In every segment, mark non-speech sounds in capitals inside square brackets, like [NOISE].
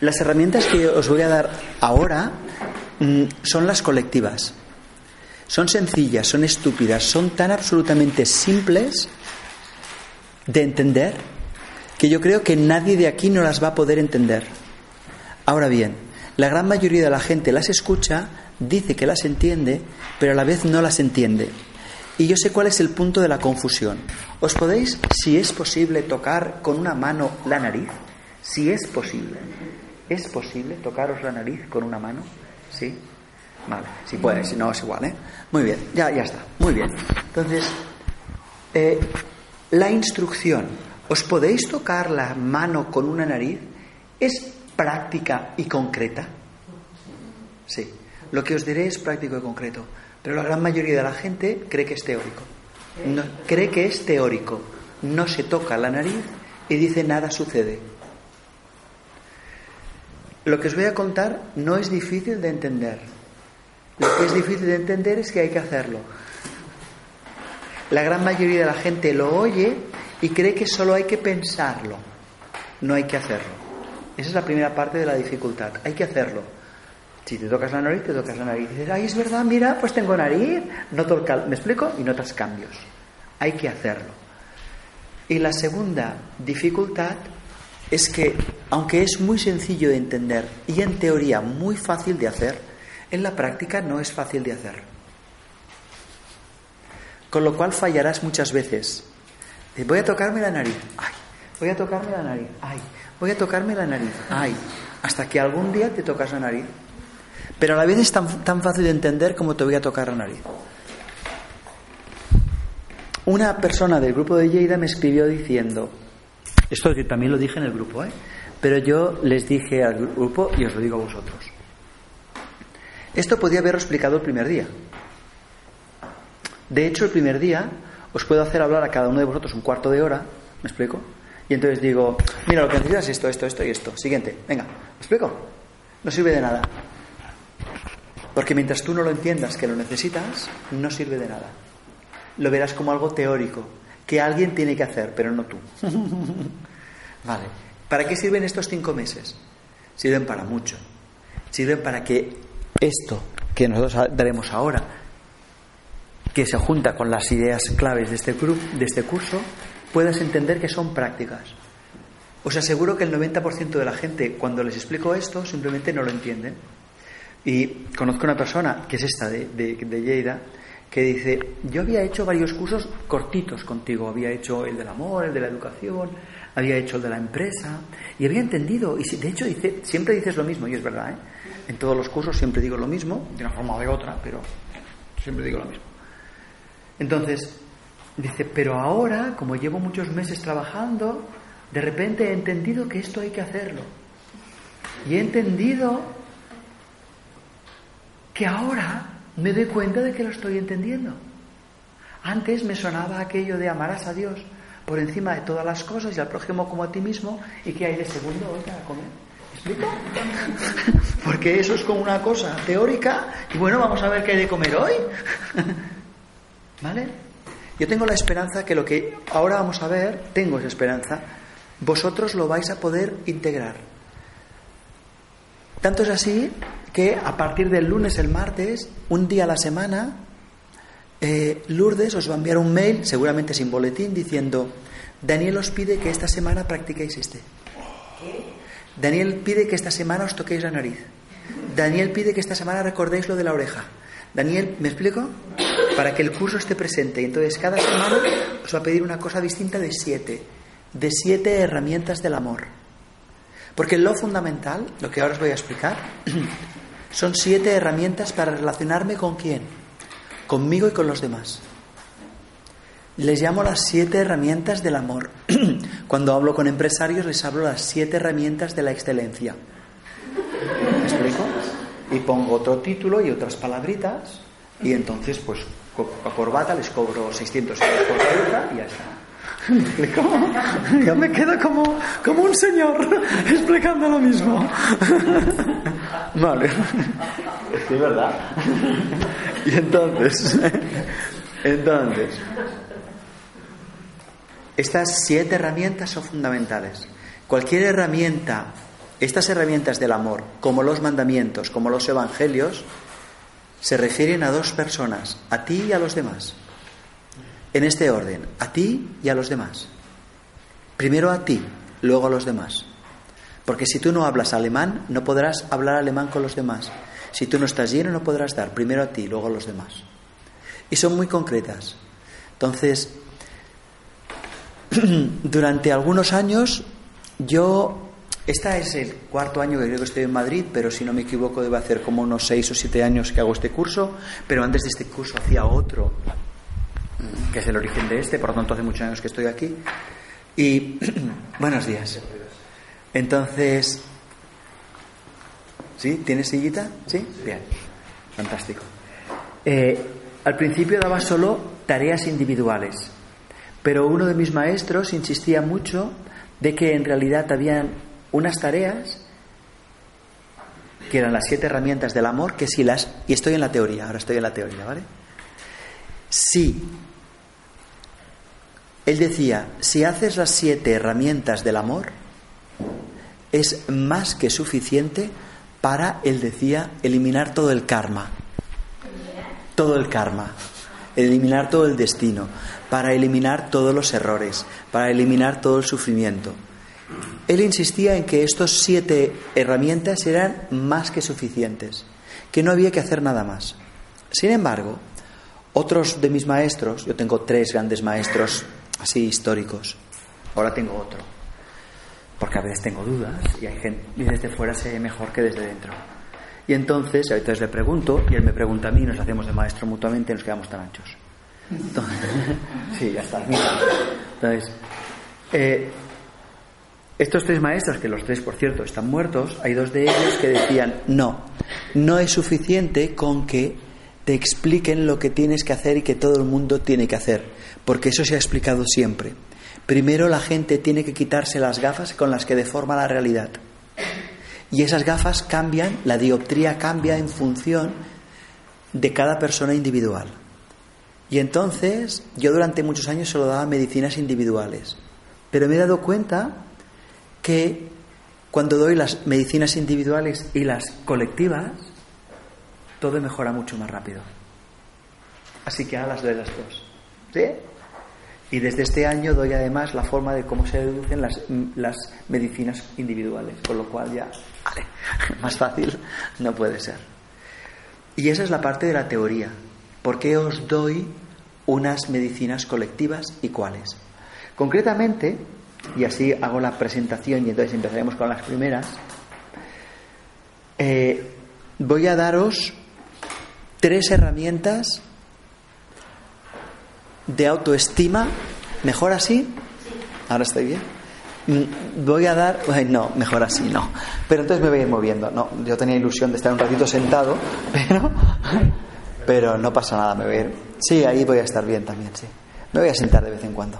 Las herramientas que os voy a dar ahora mm, son las colectivas. Son sencillas, son estúpidas, son tan absolutamente simples de entender que yo creo que nadie de aquí no las va a poder entender. Ahora bien, la gran mayoría de la gente las escucha, dice que las entiende, pero a la vez no las entiende. Y yo sé cuál es el punto de la confusión. ¿Os podéis, si es posible, tocar con una mano la nariz? Si es posible. ¿Es posible tocaros la nariz con una mano? ¿Sí? Vale, si puede, si no es igual, ¿eh? Muy bien, ya, ya está, muy bien. Entonces, eh, la instrucción, ¿os podéis tocar la mano con una nariz? ¿Es práctica y concreta? Sí, lo que os diré es práctico y concreto, pero la gran mayoría de la gente cree que es teórico. No, cree que es teórico, no se toca la nariz y dice nada sucede. Lo que os voy a contar no es difícil de entender. Lo que es difícil de entender es que hay que hacerlo. La gran mayoría de la gente lo oye y cree que solo hay que pensarlo, no hay que hacerlo. Esa es la primera parte de la dificultad, hay que hacerlo. Si te tocas la nariz, te tocas la nariz. Y dices, ay, es verdad, mira, pues tengo nariz. Noto ¿Me explico? Y notas cambios. Hay que hacerlo. Y la segunda dificultad es que, aunque es muy sencillo de entender y en teoría muy fácil de hacer, en la práctica no es fácil de hacer. Con lo cual fallarás muchas veces. Voy a tocarme la nariz. Ay, voy a tocarme la nariz. Ay, voy a tocarme la nariz. Ay, hasta que algún día te tocas la nariz. Pero a la vez es tan, tan fácil de entender como te voy a tocar la nariz. Una persona del grupo de Lleida me escribió diciendo, esto también lo dije en el grupo, ¿eh? pero yo les dije al grupo y os lo digo a vosotros. Esto podía haberlo explicado el primer día. De hecho, el primer día os puedo hacer hablar a cada uno de vosotros un cuarto de hora, ¿me explico? Y entonces digo, mira, lo que necesitas es esto, esto, esto y esto. Siguiente, venga, ¿me explico? No sirve de nada. Porque mientras tú no lo entiendas que lo necesitas, no sirve de nada. Lo verás como algo teórico, que alguien tiene que hacer, pero no tú. [LAUGHS] vale. ¿Para qué sirven estos cinco meses? Sirven para mucho. Sirven para que esto que nosotros daremos ahora que se junta con las ideas claves de este, de este curso, puedas entender que son prácticas. Os aseguro que el 90% de la gente, cuando les explico esto, simplemente no lo entienden. Y conozco una persona, que es esta de, de, de Lleida, que dice, yo había hecho varios cursos cortitos contigo, había hecho el del amor, el de la educación, había hecho el de la empresa, y había entendido, y de hecho dice, siempre dices lo mismo, y es verdad, ¿eh? en todos los cursos siempre digo lo mismo, de una forma o de otra, pero siempre digo lo mismo. Entonces, dice, pero ahora, como llevo muchos meses trabajando, de repente he entendido que esto hay que hacerlo. Y he entendido que ahora me doy cuenta de que lo estoy entendiendo. Antes me sonaba aquello de amarás a Dios por encima de todas las cosas y al prójimo como a ti mismo y que hay de segundo hoy para comer. ¿Me explico? [LAUGHS] Porque eso es como una cosa teórica y bueno, vamos a ver qué hay de comer hoy. [LAUGHS] ¿Vale? Yo tengo la esperanza que lo que ahora vamos a ver, tengo esa esperanza, vosotros lo vais a poder integrar. Tanto es así que a partir del lunes, el martes, un día a la semana, eh, Lourdes os va a enviar un mail, seguramente sin boletín, diciendo, Daniel os pide que esta semana practiquéis este. Daniel pide que esta semana os toquéis la nariz. Daniel pide que esta semana recordéis lo de la oreja. Daniel, ¿me explico? Para que el curso esté presente. Entonces cada semana os va a pedir una cosa distinta de siete. De siete herramientas del amor. Porque lo fundamental, lo que ahora os voy a explicar, son siete herramientas para relacionarme con quién. Conmigo y con los demás. Les llamo las siete herramientas del amor. [CLEARS THROAT] Cuando hablo con empresarios les hablo las siete herramientas de la excelencia. ¿Me explico? y pongo otro título y otras palabritas y entonces pues corbata les cobro 600 euros por cabeza y ya está. [LAUGHS] Yo me quedo como, como un señor [LAUGHS] explicando lo mismo. [LAUGHS] Vale. Es verdad. Y entonces, entonces, estas siete herramientas son fundamentales. Cualquier herramienta estas herramientas del amor, como los mandamientos, como los evangelios, se refieren a dos personas, a ti y a los demás. En este orden, a ti y a los demás. Primero a ti, luego a los demás. Porque si tú no hablas alemán, no podrás hablar alemán con los demás. Si tú no estás lleno, no podrás dar primero a ti, luego a los demás. Y son muy concretas. Entonces, [CLEARS THROAT] durante algunos años, yo este es el cuarto año que creo que estoy en Madrid, pero si no me equivoco debe hacer como unos seis o siete años que hago este curso, pero antes de este curso hacía otro, que es el origen de este, por lo tanto hace muchos años que estoy aquí. Y [CLEARS THROAT] buenos días. Entonces, ¿sí? ¿Tienes sillita? ¿Sí? Bien, fantástico. Eh, al principio daba solo tareas individuales, pero uno de mis maestros insistía mucho de que en realidad habían unas tareas que eran las siete herramientas del amor, que si las... Y estoy en la teoría, ahora estoy en la teoría, ¿vale? Si, él decía, si haces las siete herramientas del amor, es más que suficiente para, él decía, eliminar todo el karma. Todo el karma. Eliminar todo el destino. Para eliminar todos los errores. Para eliminar todo el sufrimiento. Él insistía en que estos siete herramientas eran más que suficientes, que no había que hacer nada más. Sin embargo, otros de mis maestros, yo tengo tres grandes maestros así históricos, ahora tengo otro, porque a veces tengo dudas y hay gente, y desde fuera sé mejor que desde dentro. Y entonces, a veces le pregunto y él me pregunta a mí, nos hacemos de maestro mutuamente y nos quedamos tan anchos. [LAUGHS] sí, ya está. Entonces, eh, estos tres maestros, que los tres, por cierto, están muertos, hay dos de ellos que decían, no, no es suficiente con que te expliquen lo que tienes que hacer y que todo el mundo tiene que hacer, porque eso se ha explicado siempre. Primero la gente tiene que quitarse las gafas con las que deforma la realidad. Y esas gafas cambian, la dioptría cambia en función de cada persona individual. Y entonces yo durante muchos años solo daba medicinas individuales, pero me he dado cuenta que cuando doy las medicinas individuales y las colectivas, todo mejora mucho más rápido. Así que ahora las doy las dos. ¿Sí? Y desde este año doy además la forma de cómo se deducen las, las medicinas individuales, con lo cual ya, vale, [LAUGHS] más fácil no puede ser. Y esa es la parte de la teoría. ¿Por qué os doy unas medicinas colectivas y cuáles? Concretamente, y así hago la presentación y entonces empezaremos con las primeras, eh, voy a daros tres herramientas de autoestima. ¿Mejor así? Ahora estoy bien. Mm, voy a dar. no, mejor así, no. Pero entonces me voy a ir moviendo. No, yo tenía ilusión de estar un ratito sentado, [LAUGHS] pero, pero no pasa nada, me voy a ir. Sí, ahí voy a estar bien también, sí. Me voy a sentar de vez en cuando.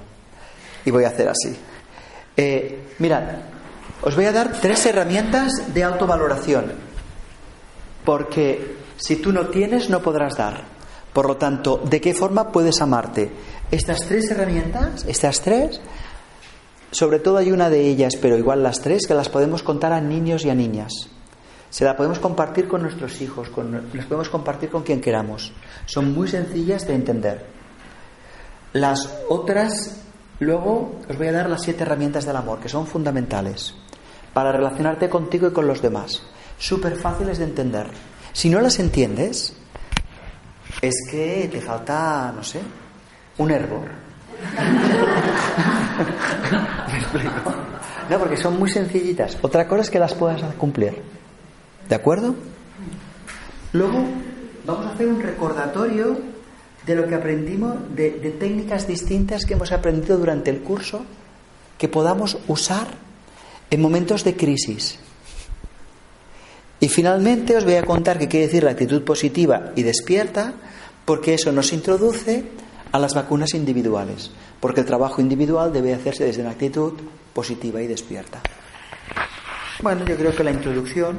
Y voy a hacer así. Eh, mirad, os voy a dar tres herramientas de autovaloración, porque si tú no tienes, no podrás dar. Por lo tanto, ¿de qué forma puedes amarte? Estas tres herramientas, estas tres, sobre todo hay una de ellas, pero igual las tres, que las podemos contar a niños y a niñas. Se la podemos compartir con nuestros hijos, con, las podemos compartir con quien queramos. Son muy sencillas de entender. Las otras Luego os voy a dar las siete herramientas del amor, que son fundamentales para relacionarte contigo y con los demás. Súper fáciles de entender. Si no las entiendes, es que te falta, no sé, un hervor. ¿Me explico? No, porque son muy sencillitas. Otra cosa es que las puedas cumplir. ¿De acuerdo? Luego vamos a hacer un recordatorio de lo que aprendimos, de, técnicas distintas que hemos aprendido durante el curso, que podamos usar en momentos de crisis. Y finalmente os voy a contar qué quiere decir la actitud positiva y despierta, porque eso nos introduce a las vacunas individuales, porque el trabajo individual debe hacerse desde una actitud positiva y despierta. Bueno, yo creo que la introducción